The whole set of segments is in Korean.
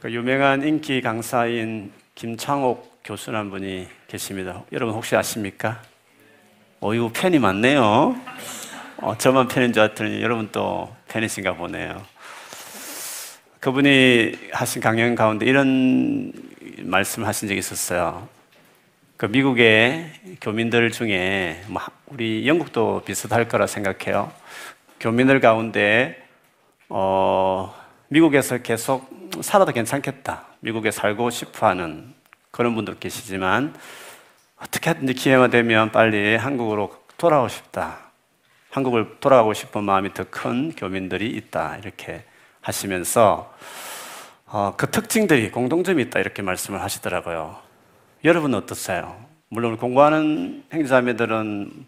그 유명한 인기 강사인 김창옥 교수란 분이 계십니다. 여러분 혹시 아십니까? 어, 이거 팬이 많네요. 어, 저만 팬인 줄 알았더니 여러분 또 팬이신가 보네요. 그분이 하신 강연 가운데 이런 말씀을 하신 적이 있었어요. 그 미국의 교민들 중에 뭐 우리 영국도 비슷할 거라 생각해요. 교민들 가운데 어, 미국에서 계속 살아도 괜찮겠다. 미국에 살고 싶어 하는 그런 분도 계시지만 어떻게 하든지 기회가 되면 빨리 한국으로 돌아오고 싶다. 한국을 돌아가고 싶은 마음이 더 큰 교민들이 있다. 이렇게 하시면서 어, 그 특징들이 공동점이 있다. 이렇게 말씀을 하시더라고요. 여러분은 어떠세요? 물론 공부하는 행자매들은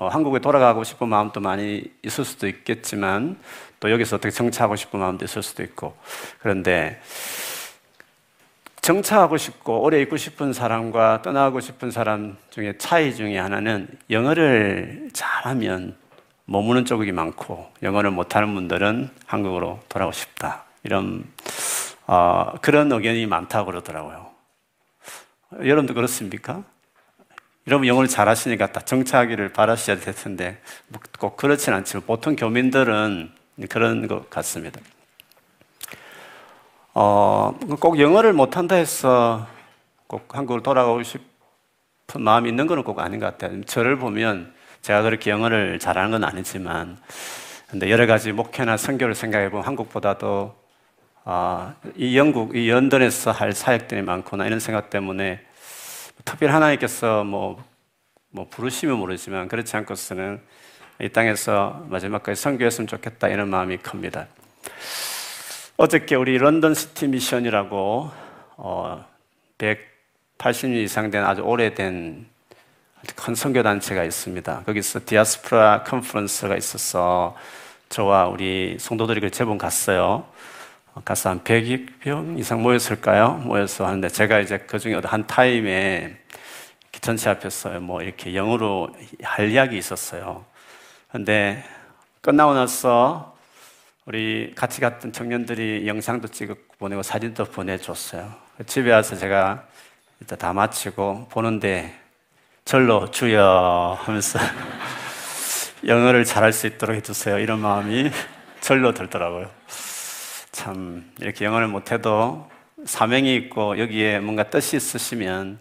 어, 한국에 돌아가고 싶은 마음도 많이 있을 수도 있겠지만 또 여기서 어떻게 정착하고 싶은 마음도 있을 수도 있고 그런데 정착하고 싶고 오래 있고 싶은 사람과 떠나고 싶은 사람 중에 차이 중에 하나는 영어를 잘하면 머무는 쪽이 많고 영어를 못하는 분들은 한국으로 돌아오고 싶다 이런 어, 그런 의견이 많다고 그러더라고요. 여러분도 그렇습니까? 여러분 영어를 잘하시니까 다 정착하기를 바라셔야 될 텐데 뭐꼭 그렇진 않지만 보통 교민들은 그런 것 같습니다. 어, 꼭 영어를 못한다 해서 꼭 한국으로 돌아가고 싶은 마음이 있는 것은 꼭 아닌 것 같아요. 저를 보면 제가 그렇게 영어를 잘하는 건 아니지만 근데 여러 가지 목회나 선교를 생각해 보면 한국보다도 아, 이 영국, 이 런던에서 할 사역들이 많구나 이런 생각 때문에 특별히 하나님께서 뭐, 뭐 부르시면 모르지만 그렇지 않고서는 이 땅에서 마지막까지 선교했으면 좋겠다 이런 마음이 큽니다. 어저께 우리 런던 시티 미션이라고 어, 180년 이상 된 아주 오래된 큰 선교 단체가 있습니다. 거기서 디아스포라 컨퍼런스가 있어서 저와 우리 성도들이 제본 갔어요. 가서 한 100명 이상 모였을까요? 모여서 하는데 제가 이제 그 중에 한 타임에 전체 앞에서 뭐 이렇게 영어로 할 이야기 있었어요. 근데 끝나고 나서 우리 같이 갔던 청년들이 영상도 찍고 보내고 사진도 보내줬어요. 집에 와서 제가 일단 다 마치고 보는데 절로 주여 하면서 영어를 잘할 수 있도록 해주세요. 이런 마음이 절로 들더라고요. 참 이렇게 영어를 못해도 사명이 있고 여기에 뭔가 뜻이 있으시면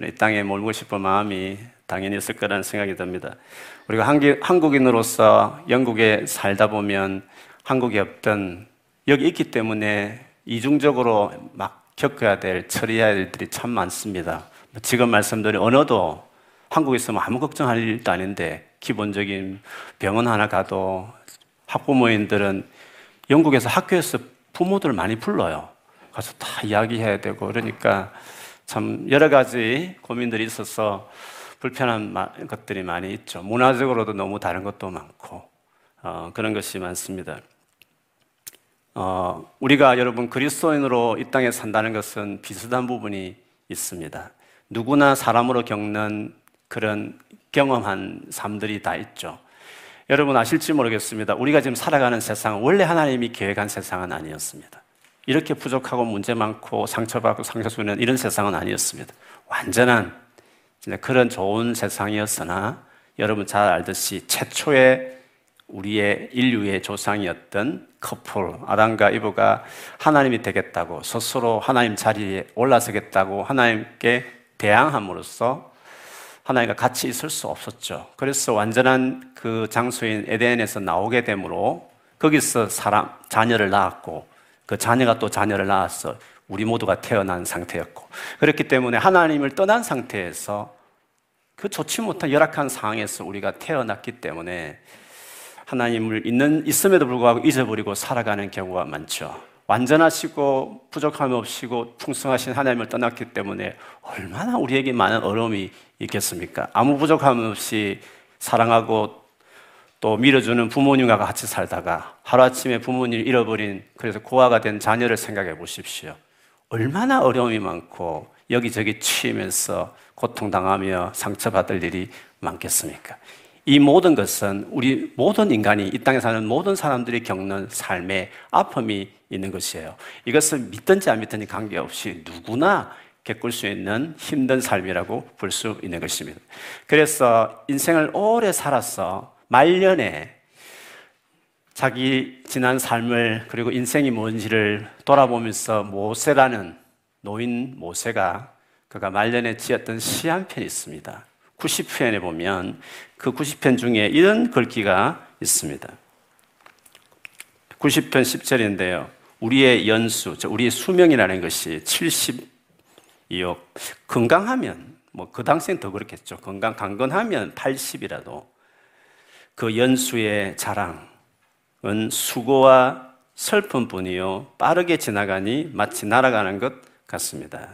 이 땅에 몰고 싶은 마음이 당연히 있을 거라는 생각이 듭니다. 우리가 한국인으로서 영국에 살다 보면 한국에 없던 여기 있기 때문에 이중적으로 막 겪어야 될 처리해야 될 일들이 참 많습니다. 지금 말씀드린 언어도 한국에 있으면 아무 걱정할 일도 아닌데 기본적인 병원 하나 가도 학부모님들은 영국에서 학교에서 부모들 많이 불러요. 가서 다 이야기해야 되고 그러니까 참 여러 가지 고민들이 있어서 불편한 것들이 많이 있죠. 문화적으로도 너무 다른 것도 많고 어, 그런 것이 많습니다. 어, 우리가 여러분 그리스도인으로 이 땅에 산다는 것은 비슷한 부분이 있습니다. 누구나 사람으로 겪는 그런 경험한 삶들이 다 있죠. 여러분 아실지 모르겠습니다. 우리가 지금 살아가는 세상은 원래 하나님이 계획한 세상은 아니었습니다. 이렇게 부족하고 문제 많고 상처받고 상처 주는 이런 세상은 아니었습니다. 완전한 그런 좋은 세상이었으나 여러분 잘 알듯이 최초의 우리의 인류의 조상이었던 커플 아담과 이브가 하나님이 되겠다고 스스로 하나님 자리에 올라서겠다고 하나님께 대항함으로써 하나님과 같이 있을 수 없었죠. 그래서 완전한 그 장소인 에덴에서 나오게 되므로 거기서 사람, 자녀를 낳았고 그 자녀가 또 자녀를 낳았어 우리 모두가 태어난 상태였고 그렇기 때문에 하나님을 떠난 상태에서 그 좋지 못한 열악한 상황에서 우리가 태어났기 때문에 하나님을 있는, 있음에도 불구하고 잊어버리고 살아가는 경우가 많죠. 완전하시고 부족함이 없이고 풍성하신 하나님을 떠났기 때문에 얼마나 우리에게 많은 어려움이 있겠습니까? 아무 부족함 없이 사랑하고 또 밀어주는 부모님과 같이 살다가 하루아침에 부모님을 잃어버린 그래서 고아가 된 자녀를 생각해 보십시오. 얼마나 어려움이 많고 여기저기 치이면서 고통당하며 상처받을 일이 많겠습니까? 이 모든 것은 우리 모든 인간이 이 땅에 사는 모든 사람들이 겪는 삶의 아픔이 있는 것이에요. 이것은 믿든지 안 믿든지 관계없이 누구나 겪을 수 있는 힘든 삶이라고 볼 수 있는 것입니다. 그래서 인생을 오래 살아서 말년에 자기 지난 삶을 그리고 인생이 뭔지를 돌아보면서 모세라는 노인 모세가 그가 말년에 지었던 시 한 편이 있습니다. 90편에 보면 그 90편 중에 이런 글귀가 있습니다. 90편 10절인데요. 우리의 연수, 우리의 수명이라는 것이 72억. 건강하면, 뭐 그 당시엔 더 그렇겠죠. 건강, 강건하면 80이라도 그 연수의 자랑은 수고와 슬픔뿐이요. 빠르게 지나가니 마치 날아가는 것 같습니다.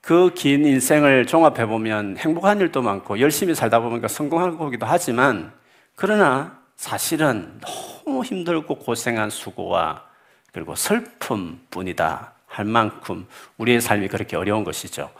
그 긴 인생을 종합해 보면 행복한 일도 많고 열심히 살다 보니까 성공한 거기도 하지만 그러나 사실은 너무 힘들고 고생한 수고와 그리고 슬픔뿐이다 할 만큼 우리의 삶이 그렇게 어려운 것이죠.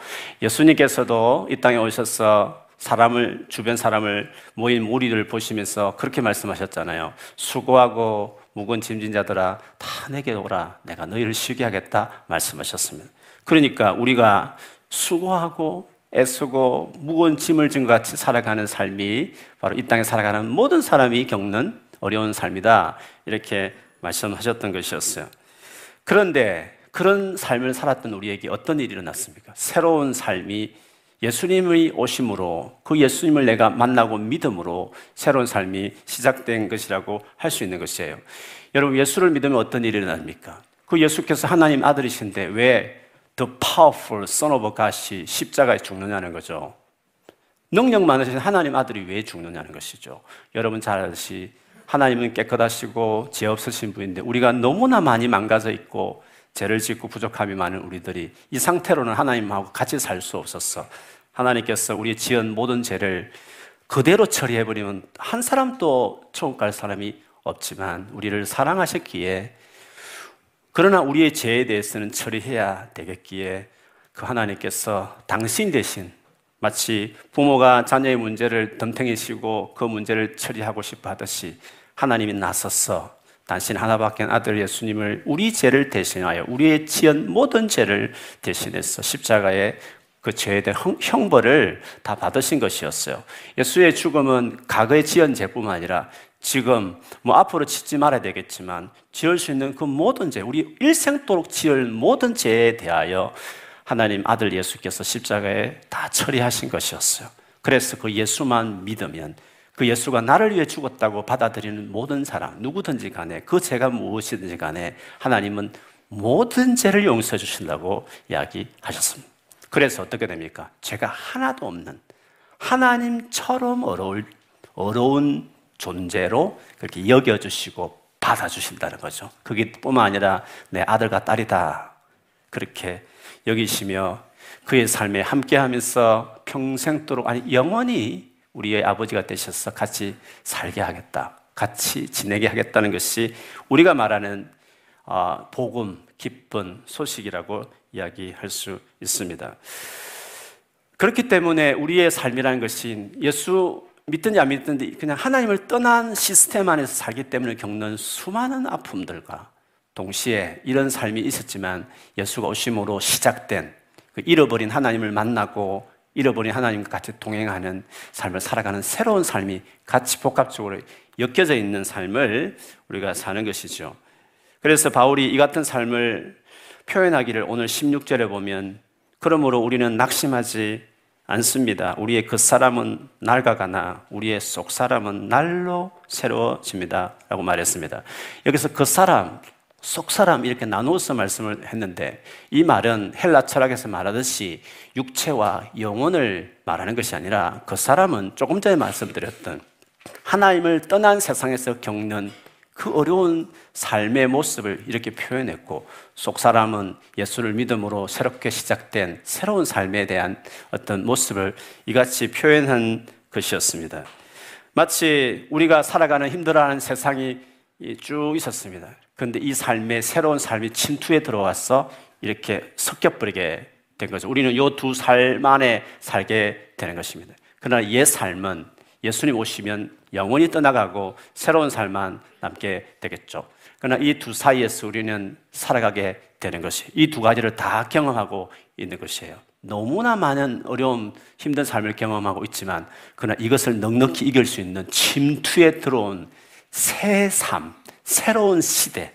예수님께서도 이 땅에 오셔서 사람을 주변 사람을 모인 무리를 보시면서 그렇게 말씀하셨잖아요. 수고하고 무거운 짐진 자들아 다 내게 오라 내가 너희를 쉬게 하겠다 말씀하셨습니다. 그러니까 우리가 수고하고 애쓰고 무거운 짐을 진 것 같이 살아가는 삶이 바로 이 땅에 살아가는 모든 사람이 겪는 어려운 삶이다. 이렇게 말씀하셨던 것이었어요. 그런데 그런 삶을 살았던 우리에게 어떤 일이 일어났습니까? 새로운 삶이 예수님의 오심으로 그 예수님을 내가 만나고 믿음으로 새로운 삶이 시작된 것이라고 할 수 있는 것이에요. 여러분, 예수를 믿으면 어떤 일이 일어납니까? 그 예수께서 하나님 아들이신데 왜 the powerful son of God이 십자가에 죽느냐는 거죠. 능력 많으신 하나님 아들이 왜 죽느냐는 것이죠. 여러분 잘 아듯이 하나님은 깨끗하시고 죄 없으신 분인데 우리가 너무나 많이 망가져 있고 죄를 짓고 부족함이 많은 우리들이 이 상태로는 하나님하고 같이 살 수 없었어. 하나님께서 우리 지은 모든 죄를 그대로 처리해버리면 한 사람도 천국 갈 사람이 없지만 우리를 사랑하셨기에 그러나 우리의 죄에 대해서는 처리해야 되겠기에 그 하나님께서 당신 대신 마치 부모가 자녀의 문제를 덤탱이시고 그 문제를 처리하고 싶어 하듯이 하나님이 나섰어 당신 하나밖에 아들 예수님을 우리 죄를 대신하여 우리의 지은 모든 죄를 대신해서 십자가에 그 죄에 대한 형벌을 다 받으신 것이었어요. 예수의 죽음은 과거의 지은 죄뿐만 아니라 지금 뭐 앞으로 짓지 말아야 되겠지만 지을 수 있는 그 모든 죄, 우리 일생도록 지을 모든 죄에 대하여 하나님 아들 예수께서 십자가에 다 처리하신 것이었어요. 그래서 그 예수만 믿으면 그 예수가 나를 위해 죽었다고 받아들이는 모든 사람, 누구든지 간에 그 죄가 무엇이든지 간에 하나님은 모든 죄를 용서해 주신다고 이야기하셨습니다. 그래서 어떻게 됩니까? 죄가 하나도 없는 하나님처럼 어려울, 어려운 존재로 그렇게 여겨주시고 받아주신다는 거죠. 그게 뿐만 아니라 내 아들과 딸이다. 그렇게 여기시며 그의 삶에 함께 하면서 평생도록, 아니, 영원히 우리의 아버지가 되셔서 같이 살게 하겠다. 같이 지내게 하겠다는 것이 우리가 말하는 어, 복음, 기쁜 소식이라고 이야기할 수 있습니다. 그렇기 때문에 우리의 삶이라는 것이 예수 믿든지 안 믿든지 그냥 하나님을 떠난 시스템 안에서 살기 때문에 겪는 수많은 아픔들과 동시에 이런 삶이 있었지만 예수가 오심으로 시작된 그 잃어버린 하나님을 만나고 잃어버린 하나님과 같이 동행하는 삶을 살아가는 새로운 삶이 같이 복합적으로 엮여져 있는 삶을 우리가 사는 것이죠. 그래서 바울이 이 같은 삶을 표현하기를 오늘 16절에 보면 그러므로 우리는 낙심하지 않습니다. 우리의 그 사람은 낡아가나 우리의 속 사람은 날로 새로워집니다. 라고 말했습니다. 여기서 그 사람, 속 사람 이렇게 나누어서 말씀을 했는데 이 말은 헬라 철학에서 말하듯이 육체와 영혼을 말하는 것이 아니라 그 사람은 조금 전에 말씀드렸던 하나님을 떠난 세상에서 겪는 그 어려운 삶의 모습을 이렇게 표현했고 속 사람은 예수를 믿음으로 새롭게 시작된 새로운 삶에 대한 어떤 모습을 이같이 표현한 것이었습니다. 마치 우리가 살아가는 힘들어하는 세상이 쭉 있었습니다. 그런데 이 삶의 새로운 삶이 침투에 들어와서 이렇게 섞여버리게 된 거죠. 우리는 이두삶 안에 살게 되는 것입니다. 그러나 옛 삶은 예수님 오시면 영원히 떠나가고 새로운 삶만 남게 되겠죠. 그러나 이 두 사이에서 우리는 살아가게 되는 것이 이 두 가지를 다 경험하고 있는 것이에요. 너무나 많은 어려움, 힘든 삶을 경험하고 있지만, 그러나 이것을 넉넉히 이길 수 있는 침투에 들어온 새 삶, 새로운 시대,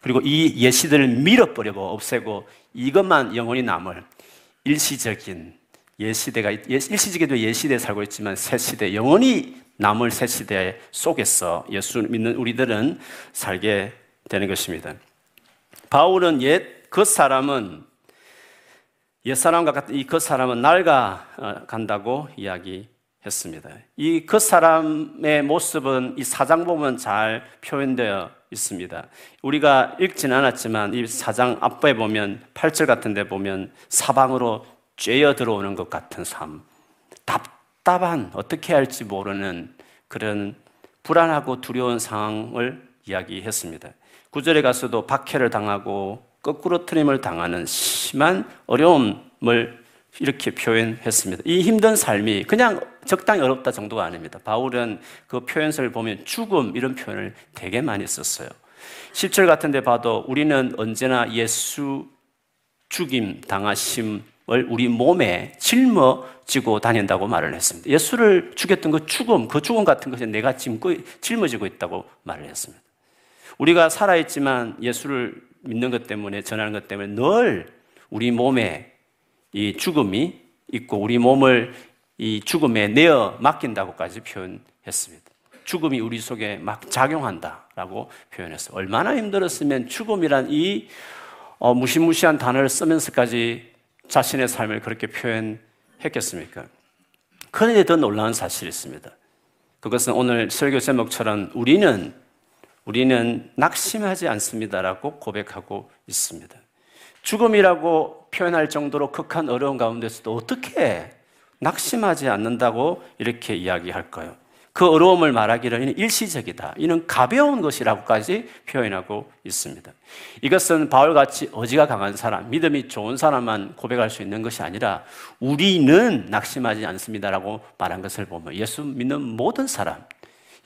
그리고 이옛 시대를 밀어버리고 없애고 이것만 영원히 남을 일시적인 옛 시대가 일시적에도 옛 시대에 살고 있지만 새 시대 영원히 남을 새 시대 속에서 예수 믿는 우리들은 살게 되는 것입니다. 바울은 옛 그 사람은 옛 사람과 같은 이 그 사람은 낡아 어, 간다고 이야기 했습니다. 이 그 사람의 모습은 이 사장 보면 잘 표현되어 있습니다. 우리가 읽지는 않았지만 이 사장 앞에 보면 8절 같은 데 보면 사방으로 쬐어 들어오는 것 같은 삶. 답답한 어떻게 할지 모르는 그런 불안하고 두려운 상황을 이야기했습니다. 구절에 가서도 박해를 당하고 거꾸로 트림을 당하는 심한 어려움을 이렇게 표현했습니다. 이 힘든 삶이 그냥 적당히 어렵다 정도가 아닙니다. 바울은 그 표현서를 보면 죽음 이런 표현을 되게 많이 썼어요. 10절 같은 데 봐도 우리는 언제나 예수 죽임 당하심을 우리 몸에 짊어지고 다닌다고 말을 했습니다. 예수를 죽였던 그 죽음, 그 죽음 같은 것이 내가 짊어지고 있다고 말을 했습니다. 우리가 살아있지만 예수를 믿는 것 때문에, 전하는 것 때문에 늘 우리 몸에 이 죽음이 있고 우리 몸을 이 죽음에 내어 맡긴다고까지 표현했습니다. 죽음이 우리 속에 막 작용한다라고 표현했어요. 얼마나 힘들었으면 죽음이란 이 어, 무시무시한 단어를 쓰면서까지 자신의 삶을 그렇게 표현했겠습니까? 그런데 더 놀라운 사실이 있습니다. 그것은 오늘 설교 제목처럼 우리는 우리는 낙심하지 않습니다라고 고백하고 있습니다. 죽음이라고 표현할 정도로 극한 어려운 가운데서도 어떻게 낙심하지 않는다고 이렇게 이야기할까요? 그 어려움을 말하기를 일시적이다. 이는 가벼운 것이라고까지 표현하고 있습니다. 이것은 바울같이 어지가 강한 사람, 믿음이 좋은 사람만 고백할 수 있는 것이 아니라 우리는 낙심하지 않습니다라고 말한 것을 보면 예수 믿는 모든 사람,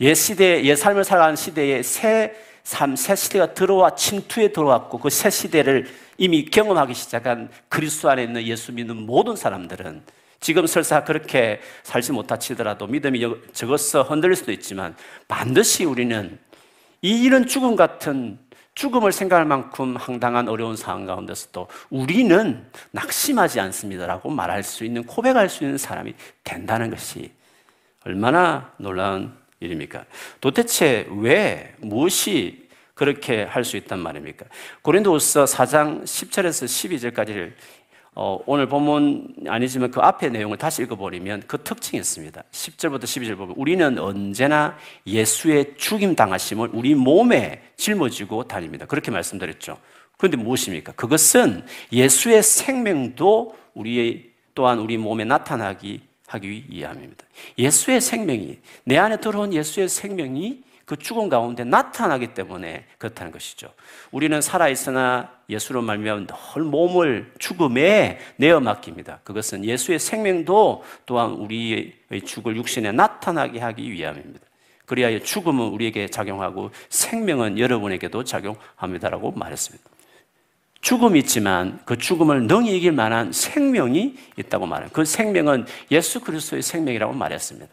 옛 시대, 옛 삶을 살아가는 시대에 새 삶, 새 시대가 들어와 침투에 들어왔고 그 새 시대를 이미 경험하기 시작한 그리스도 안에 있는 예수 믿는 모든 사람들은 지금 설사 그렇게 살지 못하 치더라도 믿음이 적어서 흔들릴 수도 있지만 반드시 우리는 이 이런 죽음 같은 죽음을 생각할 만큼 황당한 어려운 상황 가운데서도 우리는 낙심하지 않습니다라고 말할 수 있는 고백할 수 있는 사람이 된다는 것이 얼마나 놀라운 일입니까? 도대체 왜 무엇이 그렇게 할 수 있단 말입니까? 고린도후서 4장 10절에서 12절까지를 어, 오늘 본문 아니지만 그 앞에 내용을 다시 읽어버리면 그 특징이 있습니다. 10절부터 12절 보면 우리는 언제나 예수의 죽임 당하심을 우리 몸에 짊어지고 다닙니다. 그렇게 말씀드렸죠. 그런데 무엇입니까? 그것은 예수의 생명도 우리 또한 우리 몸에 나타나기 하기 위함입니다. 예수의 생명이 내 안에 들어온 예수의 생명이 그 죽음 가운데 나타나기 때문에 그렇다는 것이죠. 우리는 살아 있으나 예수로 말미암아 늘 몸을 죽음에 내어 맡깁니다. 그것은 예수의 생명도 또한 우리의 죽을 육신에 나타나게 하기 위함입니다. 그리하여 죽음은 우리에게 작용하고 생명은 여러분에게도 작용합니다라고 말했습니다. 죽음이 있지만 그 죽음을 능히 이길 만한 생명이 있다고 말해요. 그 생명은 예수 그리스도의 생명이라고 말했습니다.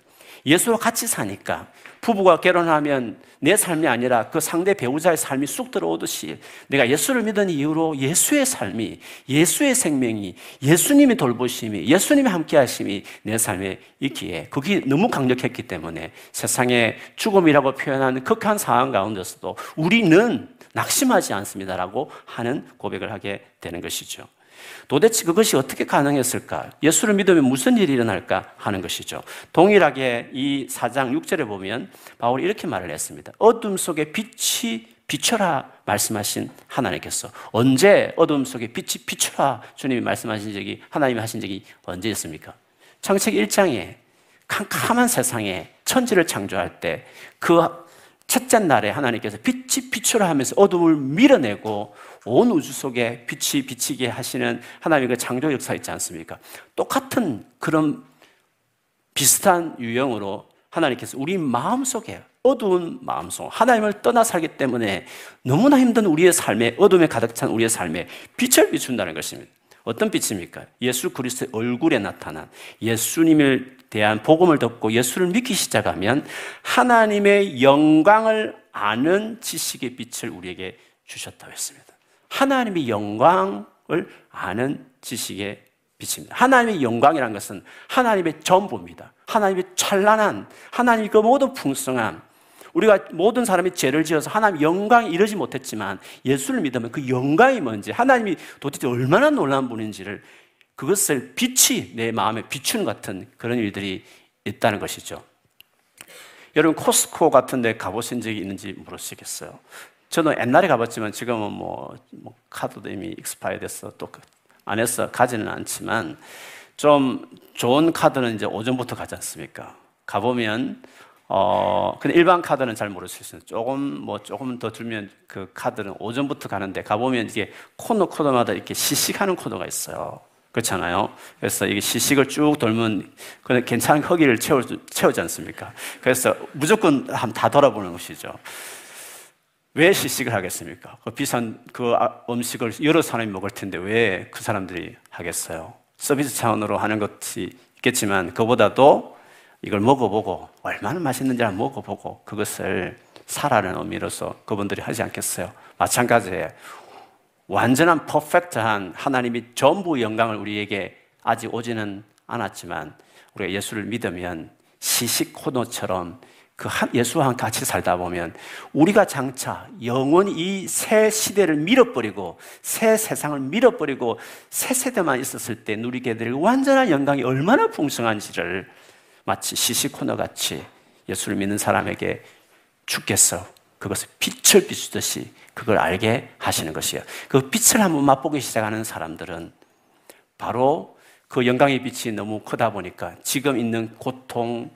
예수와 같이 사니까 부부가 결혼하면 내 삶이 아니라 그 상대 배우자의 삶이 쑥 들어오듯이 내가 예수를 믿은 이후로 예수의 삶이, 예수의 생명이, 예수님의 돌보심이, 예수님의 함께 하심이 내 삶에 있기에 그게 너무 강력했기 때문에 세상에 죽음이라고 표현하는 극한 상황 가운데서도 우리는 낙심하지 않습니다라고 하는 고백을 하게 되는 것이죠. 도대체 그것이 어떻게 가능했을까? 예수를 믿으면 무슨 일이 일어날까 하는 것이죠. 동일하게 이 4장 6절에 보면 바울이 이렇게 말을 했습니다. 어둠 속에 빛이 비춰라 말씀하신 하나님께서 언제 어둠 속에 빛이 비춰라 주님이 말씀하신 적이 하나님이 하신 적이 언제였습니까? 창세기 1장에 캄캄한 세상에 천지를 창조할 때 그 첫째 날에 하나님께서 빛이 비춰라 하면서 어둠을 밀어내고 온 우주 속에 빛이 비치게 하시는 하나님의 그 창조 역사 있지 않습니까? 똑같은 그런 비슷한 유형으로 하나님께서 우리 마음 속에 어두운 마음 속 하나님을 떠나 살기 때문에 너무나 힘든 우리의 삶에 어둠에 가득 찬 우리의 삶에 빛을 비춘다는 것입니다. 어떤 빛입니까? 예수 그리스도의 얼굴에 나타난 예수님을 대한 복음을 듣고 예수를 믿기 시작하면 하나님의 영광을 아는 지식의 빛을 우리에게 주셨다고 했습니다. 하나님의 영광을 아는 지식의 빛입니다. 하나님의 영광이란 것은 하나님의 전부입니다. 하나님의 찬란한, 하나님의 그 모든 풍성함, 우리가 모든 사람이 죄를 지어서 하나님 영광이 이르지 못했지만 예수를 믿으면 그 영광이 뭔지 하나님이 도대체 얼마나 놀라운 분인지를 그것을 빛이 내 마음에 비추는 같은 그런 일들이 있다는 것이죠. 여러분 코스코 같은 데 가보신 적이 있는지 물으시겠어요? 저는 옛날에 가봤지만 지금은 뭐, 뭐 카드도 이미 익스파이 돼서 또그 안에서 가지는 않지만 좀 좋은 카드는 이제 오전부터 가지 않습니까? 가보면 어, 근데 일반 카드는 잘 모를 수 있어요. 조금, 뭐, 조금 더 들면 그 카드는 오전부터 가는데 가보면 이게 코너 코너마다 이렇게 시식하는 코너가 있어요. 그렇잖아요. 그래서 이게 시식을 쭉 돌면 그냥 괜찮은 허기를 채우, 채우지 않습니까? 그래서 무조건 한번 다 돌아보는 것이죠. 왜 시식을 하겠습니까? 그 비싼 그 아, 음식을 여러 사람이 먹을 텐데 왜 그 사람들이 하겠어요? 서비스 차원으로 하는 것이 있겠지만 그보다도 이걸 먹어보고 얼마나 맛있는지 한번 먹어보고 그것을 사라는 의미로서 그분들이 하지 않겠어요. 마찬가지예요. 완전한 퍼펙트한 하나님이 전부 영광을 우리에게 아직 오지는 않았지만 우리가 예수를 믿으면 시식 코너처럼 그 예수와 같이 살다 보면 우리가 장차 영원히 이 새 시대를 밀어버리고 새 세상을 밀어버리고 새 세대만 있었을 때 누리게 될 완전한 영광이 얼마나 풍성한지를 마치 시시코너 같이 예수를 믿는 사람에게 주께서 그것을 빛을 비추듯이 그걸 알게 하시는 것이에요. 그 빛을 한번 맛보기 시작하는 사람들은 바로 그 영광의 빛이 너무 크다 보니까 지금 있는 고통,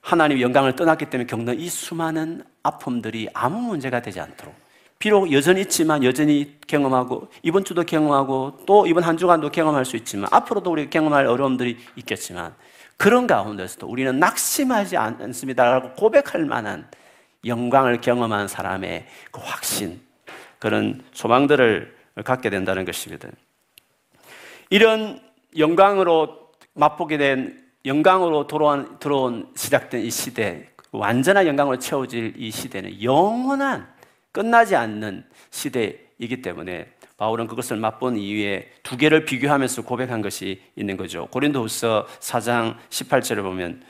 하나님의 영광을 떠났기 때문에 겪는 이 수많은 아픔들이 아무 문제가 되지 않도록 비록 여전히 있지만 여전히 경험하고 이번 주도 경험하고 또 이번 한 주간도 경험할 수 있지만 앞으로도 우리가 경험할 어려움들이 있겠지만 그런 가운데서도 우리는 낙심하지 않습니다라고 고백할 만한 영광을 경험한 사람의 그 확신, 그런 소망들을 갖게 된다는 것입니다. 이런 영광으로 맛보게 된 영광으로 들어온, 들어온 시작된 이 시대, 완전한 영광으로 채워질 이 시대는 영원한 끝나지 않는 시대이기 때문에 바울은 그것을 맛본 이후에 두 개를 비교하면서 고백한 것이 있는 거죠. 고린도후서 4장 18절을 보면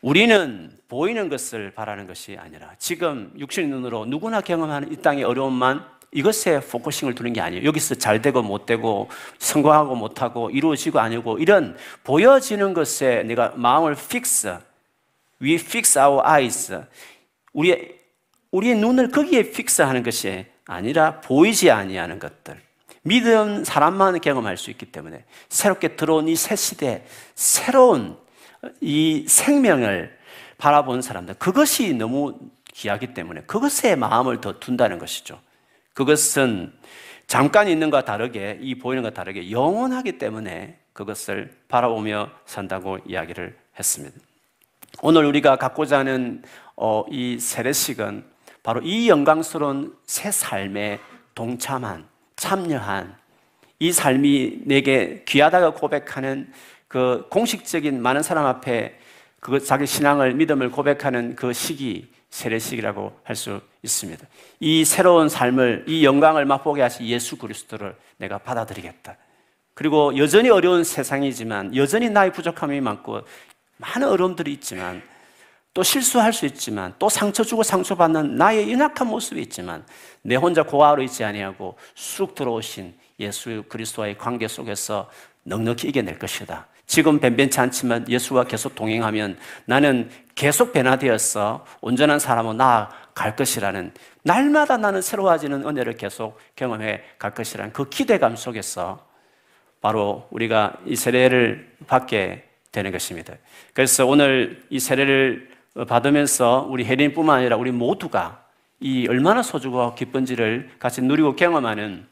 우리는 보이는 것을 바라는 것이 아니라 지금 육신의 눈으로 누구나 경험하는 이 땅의 어려움만 이것에 focusing을 두는 게 아니에요. 여기서 잘 되고 못 되고 성공하고 못 하고 이루어지고 아니고 이런 보여지는 것에 내가 마음을 fix, we fix our eyes. 우리의 우리의 눈을 거기에 픽스하는 것이 아니라 보이지 아니하는 것들. 믿음 사람만 경험할 수 있기 때문에 새롭게 들어온 이 새 시대, 새로운 이 생명을 바라본 사람들, 그것이 너무 귀하기 때문에 그것에 마음을 더 둔다는 것이죠. 그것은 잠깐 있는 것과 다르게, 이 보이는 것과 다르게 영원하기 때문에 그것을 바라보며 산다고 이야기를 했습니다. 오늘 우리가 갖고자 하는 어, 이 세례식은 바로 이 영광스러운 새 삶에 동참한, 참여한 이 삶이 내게 귀하다고 고백하는 그 공식적인 많은 사람 앞에 그 자기 신앙을 믿음을 고백하는 그 시기 세례식이라고 할 수 있습니다. 이 새로운 삶을 이 영광을 맛보게 하신 예수 그리스도를 내가 받아들이겠다. 그리고 여전히 어려운 세상이지만 여전히 나의 부족함이 많고 많은 어려움들이 있지만 또 실수할 수 있지만 또 상처 주고 상처 받는 나의 연약한 모습이 있지만 내 혼자 고아로 있지 아니하고 쑥 들어오신 예수 그리스도와의 관계 속에서 넉넉히 이겨낼 것이다. 지금 변변치 않지만 예수와 계속 동행하면 나는 계속 변화되었어 온전한 사람으로 나아갈 것이라는 날마다 나는 새로워지는 은혜를 계속 경험해 갈 것이라는 그 기대감 속에서 바로 우리가 이 세례를 받게 되는 것입니다. 그래서 오늘 이 세례를 받으면서 우리 혜린뿐만 아니라 우리 모두가 이 얼마나 소중하고 기쁜지를 같이 누리고 경험하는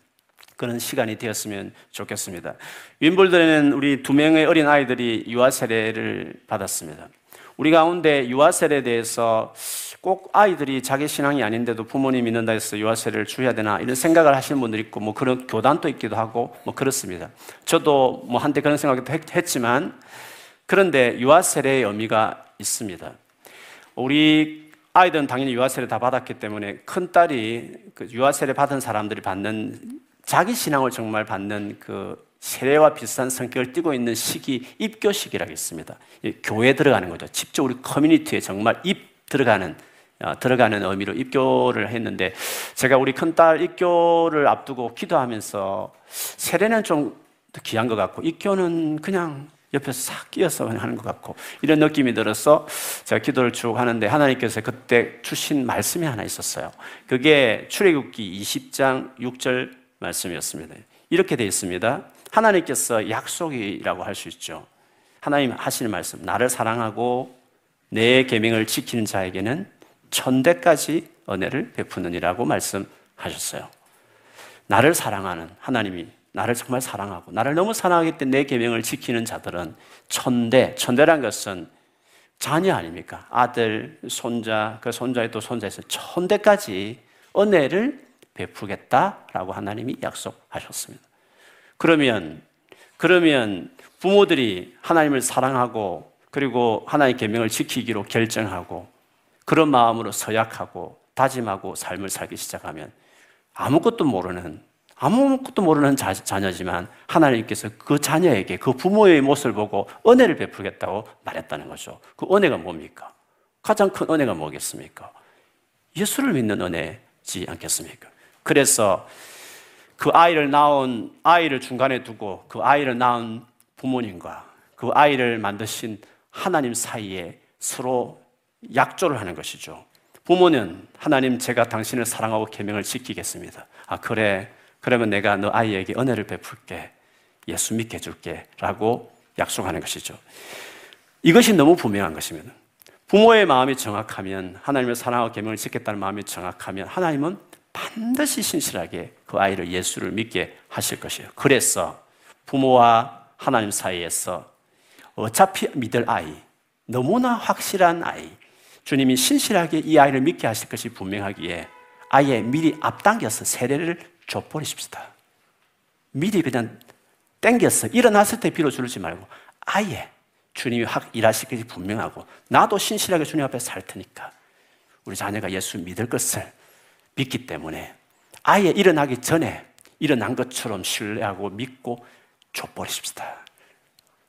그런 시간이 되었으면 좋겠습니다. 윈블드는 우리 두 명의 어린 아이들이 유아 세례를 받았습니다. 우리 가운데 유아 세례에 대해서 꼭 아이들이 자기 신앙이 아닌데도 부모님 믿는다 해서 유아세를 줘야 되나 이런 생각을 하시는 분들이 있고 뭐 그런 교단도 있기도 하고 뭐 그렇습니다. 저도 뭐 한때 그런 생각도 했지만 그런데 유아 세례의 의미가 있습니다. 우리 아이들은 당연히 유아세례 다 받았기 때문에 큰 딸이 그 유아세례 받은 사람들이 받는 자기 신앙을 정말 받는 그 세례와 비슷한 성격을 띠고 있는 시기 입교식이라고 있습니다. 교회 들어가는 거죠. 직접 우리 커뮤니티에 정말 입 들어가는 어, 들어가는 의미로 입교를 했는데 제가 우리 큰딸 입교를 앞두고 기도하면서 세례는 좀 귀한 것 같고 입교는 그냥 옆에서 싹 끼어서 하는 것 같고 이런 느낌이 들어서 제가 기도를 쭉 하는데 하나님께서 그때 주신 말씀이 하나 있었어요. 그게 출애굽기 20장 6절 말씀이었습니다. 이렇게 되어 있습니다. 하나님께서 약속이라고 할 수 있죠. 하나님 하시는 말씀, 나를 사랑하고 내 계명을 지키는 자에게는 천대까지 은혜를 베푸느니라고 말씀하셨어요. 나를 사랑하는 하나님이 나를 정말 사랑하고 나를 너무 사랑하기 때문에 내 계명을 지키는 자들은 천대, 천대란 것은 자녀 아닙니까? 아들, 손자, 그 손자의 또 손자에서 천대까지 은혜를 베푸겠다라고 하나님이 약속하셨습니다. 그러면 그러면 부모들이 하나님을 사랑하고 그리고 하나님의 계명을 지키기로 결정하고 그런 마음으로 서약하고 다짐하고 삶을 살기 시작하면 아무것도 모르는 아무것도 모르는 자, 자녀지만 하나님께서 그 자녀에게 그 부모의 모습을 보고 은혜를 베풀겠다고 말했다는 거죠. 그 은혜가 뭡니까? 가장 큰 은혜가 뭐겠습니까? 예수를 믿는 은혜지 않겠습니까? 그래서 그 아이를 낳은 아이를 중간에 두고 그 아이를 낳은 부모님과 그 아이를 만드신 하나님 사이에 서로 약조를 하는 것이죠. 부모는 하나님 제가 당신을 사랑하고 계명을 지키겠습니다. 아 그래 그러면 내가 너 아이에게 은혜를 베풀게 예수 믿게 해줄게 라고 약속하는 것이죠. 이것이 너무 분명한 것입니다. 부모의 마음이 정확하면 하나님을 사랑하고 계명을 지켰다는 마음이 정확하면 하나님은 반드시 신실하게 그 아이를 예수를 믿게 하실 것이에요. 그래서 부모와 하나님 사이에서 어차피 믿을 아이, 너무나 확실한 아이, 주님이 신실하게 이 아이를 믿게 하실 것이 분명하기에 아예 미리 앞당겨서 세례를 줘버리십시다. 미리 그냥 땡겨서 일어났을 때 빌어 주지 말고 아예 주님이 확 일하실 것이 분명하고 나도 신실하게 주님 앞에 살 테니까 우리 자녀가 예수 믿을 것을 믿기 때문에 아예 일어나기 전에 일어난 것처럼 신뢰하고 믿고 줘버리십시다.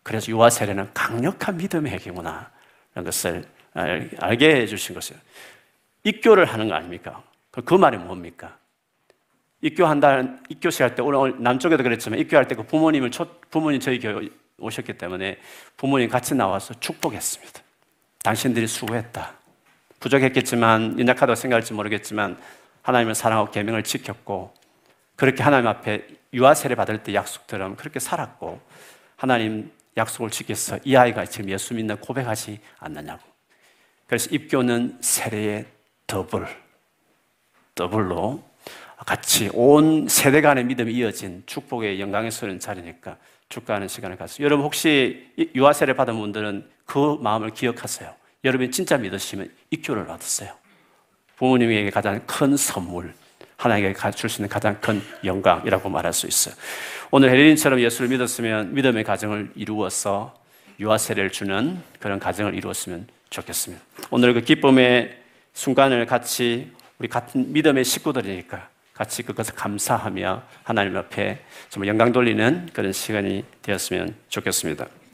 그래서 유아 세례는 강력한 믿음의 핵이구나. 라는 것을 알게 해주신 것이에요. 입교를 하는 거 아닙니까? 그 말이 뭡니까? 입교한다, 입교식 할 때, 오늘 남쪽에도 그랬지만, 입교할 때 그 부모님을, 부모님 저희 교회 오셨기 때문에 부모님 같이 나와서 축복했습니다. 당신들이 수고했다. 부족했겠지만, 연약하다고 생각할지 모르겠지만, 하나님을 사랑하고 계명을 지켰고 그렇게 하나님 앞에 유아 세례 받을 때 약속처럼 그렇게 살았고 하나님 약속을 지켜서 이 아이가 지금 예수 믿는 고백하지 않느냐고. 그래서 입교는 세례의 더블, 더블로 같이 온 세대 간의 믿음이 이어진 축복의 영광의 소리는 자리니까 축가하는 시간을 갖습니다. 여러분 혹시 유아 세례 받은 분들은 그 마음을 기억하세요. 여러분이 진짜 믿으시면 입교를 받았어요. 부모님에게 가장 큰 선물, 하나님에게 줄 수 있는 가장 큰 영광이라고 말할 수 있어요. 오늘 헬린처럼 예수를 믿었으면 믿음의 가정을 이루어서 유아 세례를 주는 그런 가정을 이루었으면 좋겠습니다. 오늘 그 기쁨의 순간을 같이 우리 같은 믿음의 식구들이니까 같이 그것을 감사하며 하나님 앞에 정말 영광 돌리는 그런 시간이 되었으면 좋겠습니다.